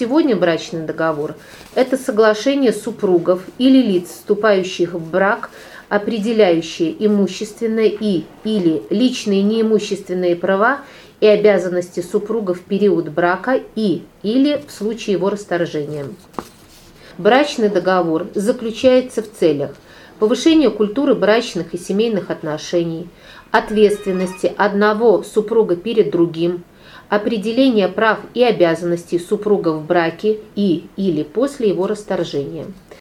сегодня брачный договор – это соглашение супругов или лиц, вступающих в брак, определяющие имущественные и или личные неимущественные права и обязанности супруга в период брака и или в случае его расторжения. Брачный договор заключается в целях повышения культуры брачных и семейных отношений, ответственности одного супруга перед другим, определения прав и обязанностей супруга в браке и или после его расторжения –